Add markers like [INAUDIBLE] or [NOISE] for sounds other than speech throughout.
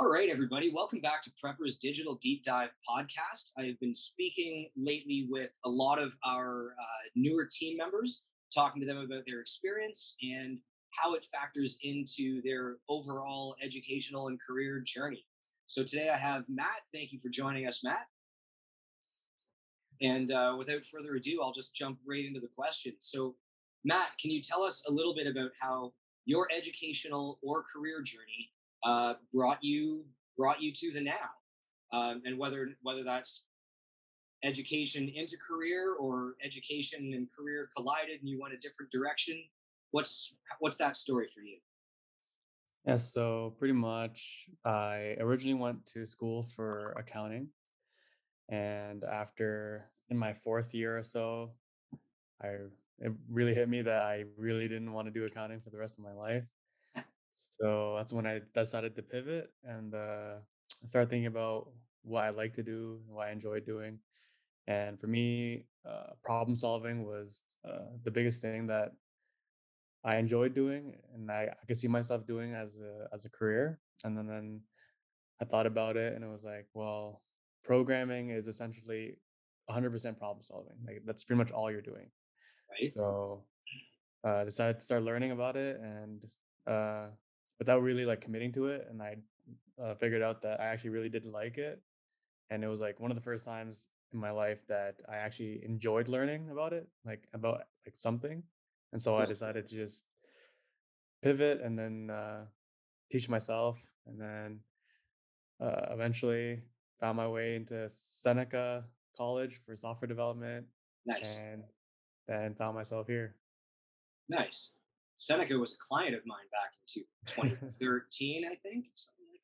All right, everybody, welcome back to Prepper's Digital Deep Dive podcast. I have been speaking lately with a lot of our uh, newer team members, talking to them about their experience and how it factors into their overall educational and career journey. So today I have Matt. Thank you for joining us, Matt. And uh, without further ado, I'll just jump right into the question. So, Matt, can you tell us a little bit about how your educational or career journey uh, brought you brought you to the now, um, and whether whether that's education into career or education and career collided and you went a different direction? What's what's that story for you? Yeah, so pretty much I originally went to school for accounting. And after in my fourth year or so, I it really hit me that I really didn't want to do accounting for the rest of my life. So that's when I decided to pivot and uh, I started thinking about what I like to do, and what I enjoy doing. And for me, uh, problem solving was uh, the biggest thing that I enjoyed doing, and I, I could see myself doing as a as a career. And then, then I thought about it, and it was like, well, programming is essentially 100% problem solving. Like that's pretty much all you're doing. Right. So uh, I decided to start learning about it, and uh, without really like committing to it, and I uh, figured out that I actually really didn't like it, and it was like one of the first times in my life that I actually enjoyed learning about it, like about like something. And so I decided to just pivot and then uh, teach myself, and then uh, eventually found my way into Seneca College for software development, Nice, and then found myself here. nice. Seneca was a client of mine back in 2013, [LAUGHS] I think, something like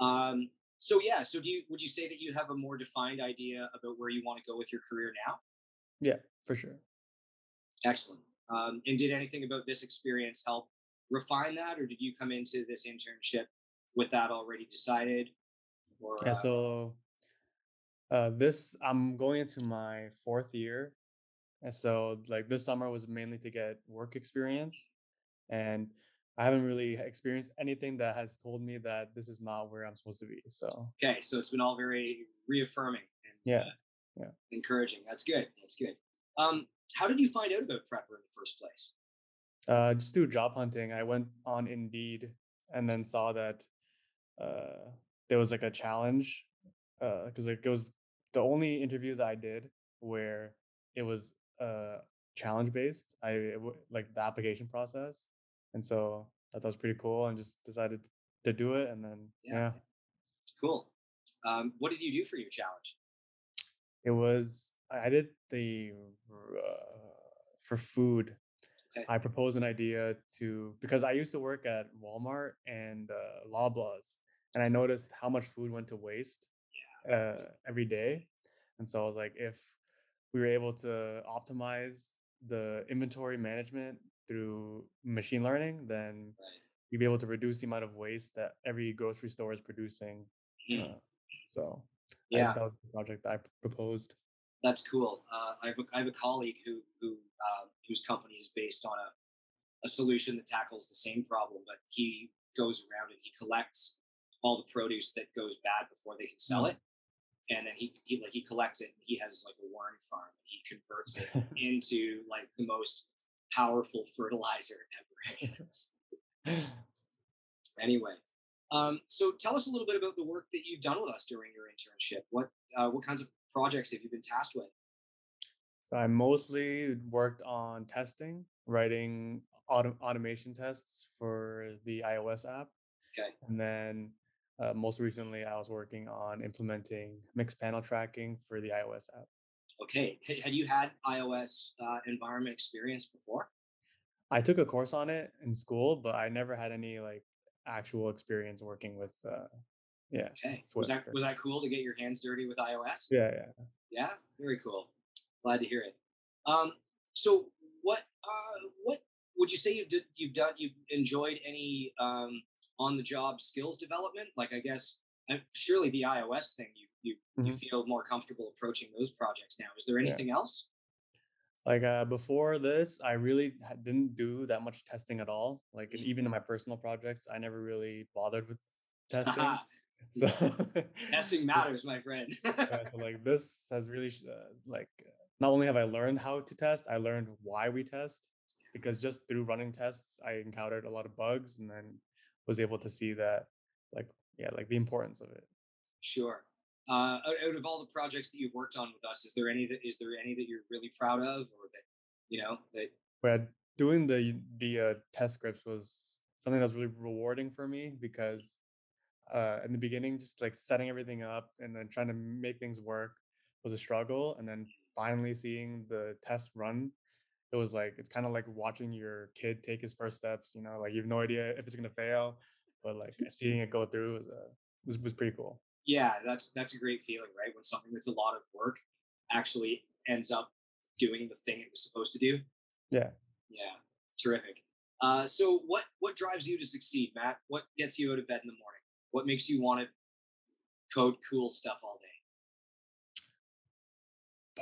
that. Um, so yeah, so do you would you say that you have a more defined idea about where you want to go with your career now? yeah, for sure. Excellent. Um, and did anything about this experience help refine that, or did you come into this internship with that already decided? Or Yeah, uh, so uh, this I'm going into my fourth year, and so like this summer was mainly to get work experience, and I haven't really experienced anything that has told me that this is not where I'm supposed to be. So okay, so it's been all very reaffirming and yeah, uh, yeah. encouraging. That's good. That's good. Um, how did you find out about Prepper in the first place? Uh, just do job hunting. I went on Indeed and then saw that uh, there was like a challenge because like it was the only interview that I did where it was uh, challenge based. I it like the application process, and so thought that was pretty cool, and just decided to do it. And then Yeah, yeah, cool. Um, what did you do for your challenge? it was I did the uh, for food. Okay. I proposed an idea to because I used to work at Walmart and uh, Loblaws, and I noticed how much food went to waste uh, every day, and so I was like, if we were able to optimize the inventory management through machine learning, then we'd be able to reduce the amount of waste that every grocery store is producing. Hmm. Uh, so Yeah, that was the project I proposed. that's cool. Uh, I, have a, I have a colleague who who uh, whose company is based on a, a solution that tackles the same problem, but he goes around and he collects all the produce that goes bad before they can sell Mm. it, and then he, he like he collects it and he has like a worm farm and he converts it [LAUGHS] into like the most powerful fertilizer ever. [LAUGHS] anyway, um, so tell us a little bit about the work that you've done with us during your internship. What uh, what kinds of projects have you been tasked with? So I mostly worked on testing, writing auto- automation tests for the iOS app. Okay. And then uh, most recently, I was working on implementing Mixpanel tracking for the iOS app. Okay, had you had iOS uh, environment experience before? I took a course on it in school, but I never had any like actual experience working with, uh, yeah, Okay, was that was that cool to get your hands dirty with iOS? yeah, yeah. Yeah, very cool. Glad to hear it. Um, so what uh, what would you say you did you've done you've enjoyed any um, on the job skills development? Like I guess uh, surely the iOS thing you you you Mhm. feel more comfortable approaching those projects now. Is there Yeah. anything else? Like uh, before this, I really didn't do that much testing at all. Like and Mm. even in my personal projects, I never really bothered with testing. [LAUGHS] [LAUGHS] so testing [LAUGHS] matters, my friend. yeah, so like this has really uh, like not only have I learned how to test, I learned why we test because just through running tests, I encountered a lot of bugs and then was able to see that like yeah, like the importance of it. Sure. Uh, out, of all the projects that you've worked on with us, is there any that is there any that you're really proud of, or that you know that? But doing the the uh, test scripts was something that was really rewarding for me because uh, in the beginning, just like setting everything up and then trying to make things work was a struggle, and then finally seeing the test run it was like it's kind of like watching your kid take his first steps you know like you have no idea if it's going to fail but like [LAUGHS] seeing it go through was a was, was pretty cool. Yeah that's that's a great feeling right when something that's a lot of work actually ends up doing the thing it was supposed to do. Yeah. Yeah terrific. Uh, so what what drives you to succeed matt? What gets you out of bed in the morning? What makes you want to code cool stuff all day?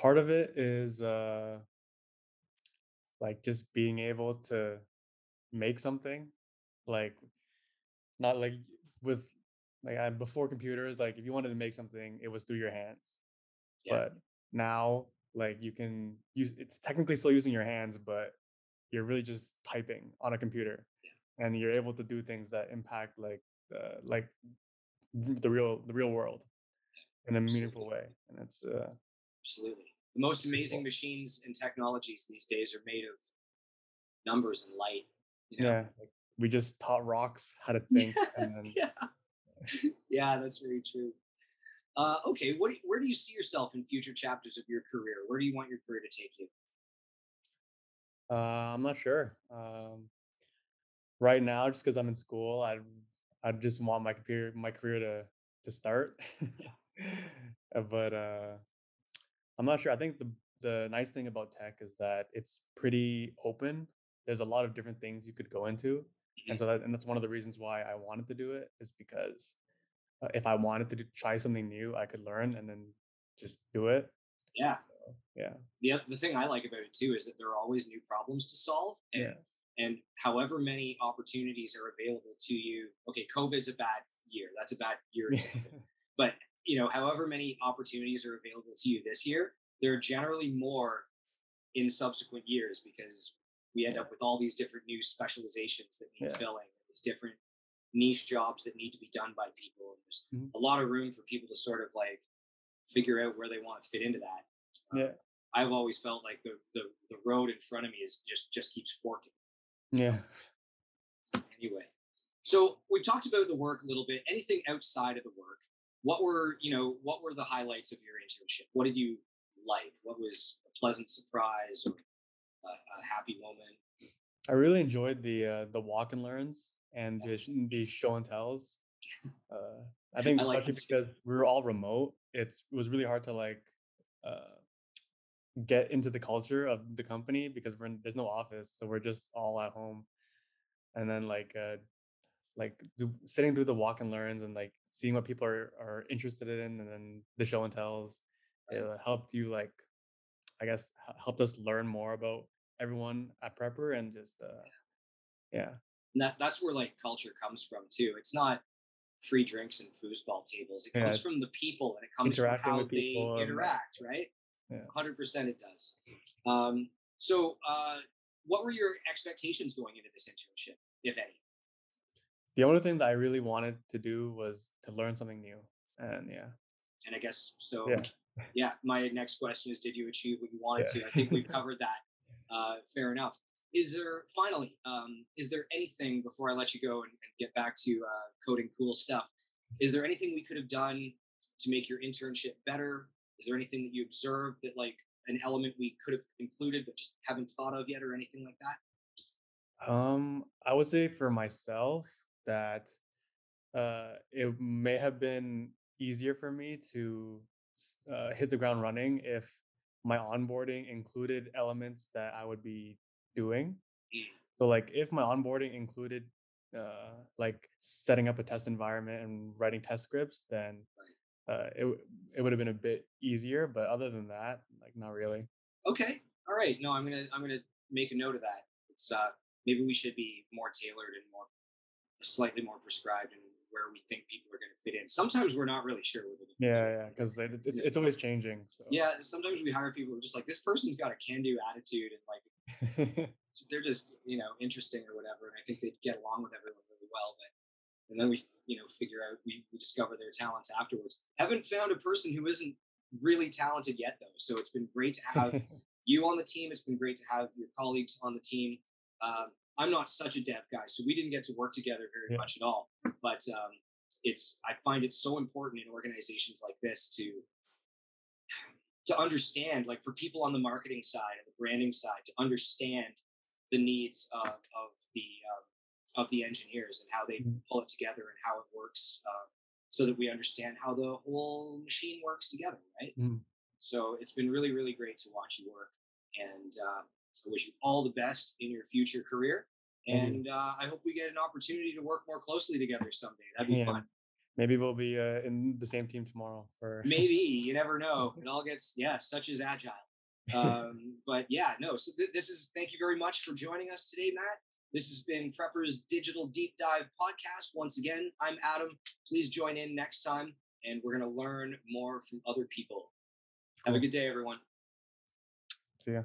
Part of it is uh like just being able to make something like not like with like I, before computers like if you wanted to make something it was through your hands yeah. but now like you can use it's technically still using your hands but you're really just typing on a computer yeah. and you're able to do things that impact like uh, like the real the real world in a meaningful way and it's uh absolutely the most amazing machines and technologies these days are made of numbers and light. You know? Yeah, like we just taught rocks how to think. yeah. Then... [LAUGHS] yeah. yeah, that's very true. Uh, okay, what do you, where do you see yourself in future chapters of your career? Where do you want your career to take you? Uh, I'm not sure. Um, right now, just because I'm in school, I I just want my career my career to to start. [LAUGHS] but uh, I'm not sure. I think the the nice thing about tech is that it's pretty open. There's a lot of different things you could go into, and mm-hmm. so that and that's one of the reasons why I wanted to do it is because uh, if I wanted to do, try something new, I could learn and then just do it. Yeah. So, yeah. The the thing I like about it too is that there are always new problems to solve, and yeah. and however many opportunities are available to you. Okay, COVID's a bad year. That's a bad year. [LAUGHS] but you know, however many opportunities are available to you this year, there are generally more in subsequent years because we end up with all these different new specializations that need yeah. filling, these different niche jobs that need to be done by people. And there's mm-hmm. a lot of room for people to sort of like figure out where they want to fit into that. Um, yeah. I've always felt like the, the the road in front of me is just just keeps forking. Yeah. Anyway, so we've talked about the work a little bit. Anything outside of the work? What were you know what were the highlights of your internship what did you like? What was a pleasant surprise or a, a happy moment? I really enjoyed the uh, the walk and learns and the, the show and tells [LAUGHS] uh, i think especially I like because we were all remote it's, it was really hard to like uh, get into the culture of the company because we're in, there's no office so we're just all at home. And then like uh, like do, sitting through the walk and learns and like seeing what people are, are interested in and then the show and tells it helped you like i guess helped us learn more about everyone at prepper and just uh yeah. that that's where like culture comes from too. It's not free drinks and foosball tables. It comes yeah, from the people and it comes from how they interact and, right? Yeah. 100% it does. Um so uh what were your expectations going into this internship if any the only thing that I really wanted to do was to learn something new. And yeah. And I guess so. Yeah. yeah my next question is Did you achieve what you wanted yeah. to? I think we've [LAUGHS] covered that. Uh, fair enough. Is there finally, um, is there anything before I let you go and, and get back to uh, coding cool stuff? Is there anything we could have done to make your internship better? Is there anything that you observed that like an element we could have included but just haven't thought of yet or anything like that? Um, I would say for myself, that uh, it may have been easier for me to uh, hit the ground running if my onboarding included elements that I would be doing. Mm. So, like, if my onboarding included uh, like setting up a test environment and writing test scripts, then uh, it it would have been a bit easier. But other than that, like, not really. Okay, all right. No, I'm gonna I'm gonna make a note of that. It's uh, maybe we should be more tailored and more slightly more prescribed and where we think people are going to fit in. Sometimes we're not really sure. yeah, yeah, because it's it's always changing. So. Yeah, sometimes we hire people who are just like this person's got a can-do attitude and like [LAUGHS] they're just you know interesting or whatever, and I think they'd get along with everyone really well. But and then we you know figure out we, we discover their talents afterwards. Haven't found a person who isn't really talented yet though, so it's been great to have [LAUGHS] you on the team. It's been great to have your colleagues on the team. Um, I'm not such a dev guy, so we didn't get to work together very yeah. much at all. But um, it's I find it so important in organizations like this to to understand, like for people on the marketing side and the branding side, to understand the needs of, of the um, of the engineers and how they mm-hmm. pull it together and how it works, uh, so that we understand how the whole machine works together, right? Mm. So it's been really, really great to watch you work, and uh, I wish you all the best in your future career. And uh, I hope we get an opportunity to work more closely together someday. That'd be yeah. fun. Maybe we'll be uh, in the same team tomorrow. For [LAUGHS] maybe you never know. [LAUGHS] It all gets yeah, such as agile. Um, but yeah, no. So th- this is thank you very much for joining us today, Matt. This has been Prepper's Digital Deep Dive podcast. Once again, I'm Adam. Please join in next time, and we're going to learn more from other people. Have a good day, everyone. See ya.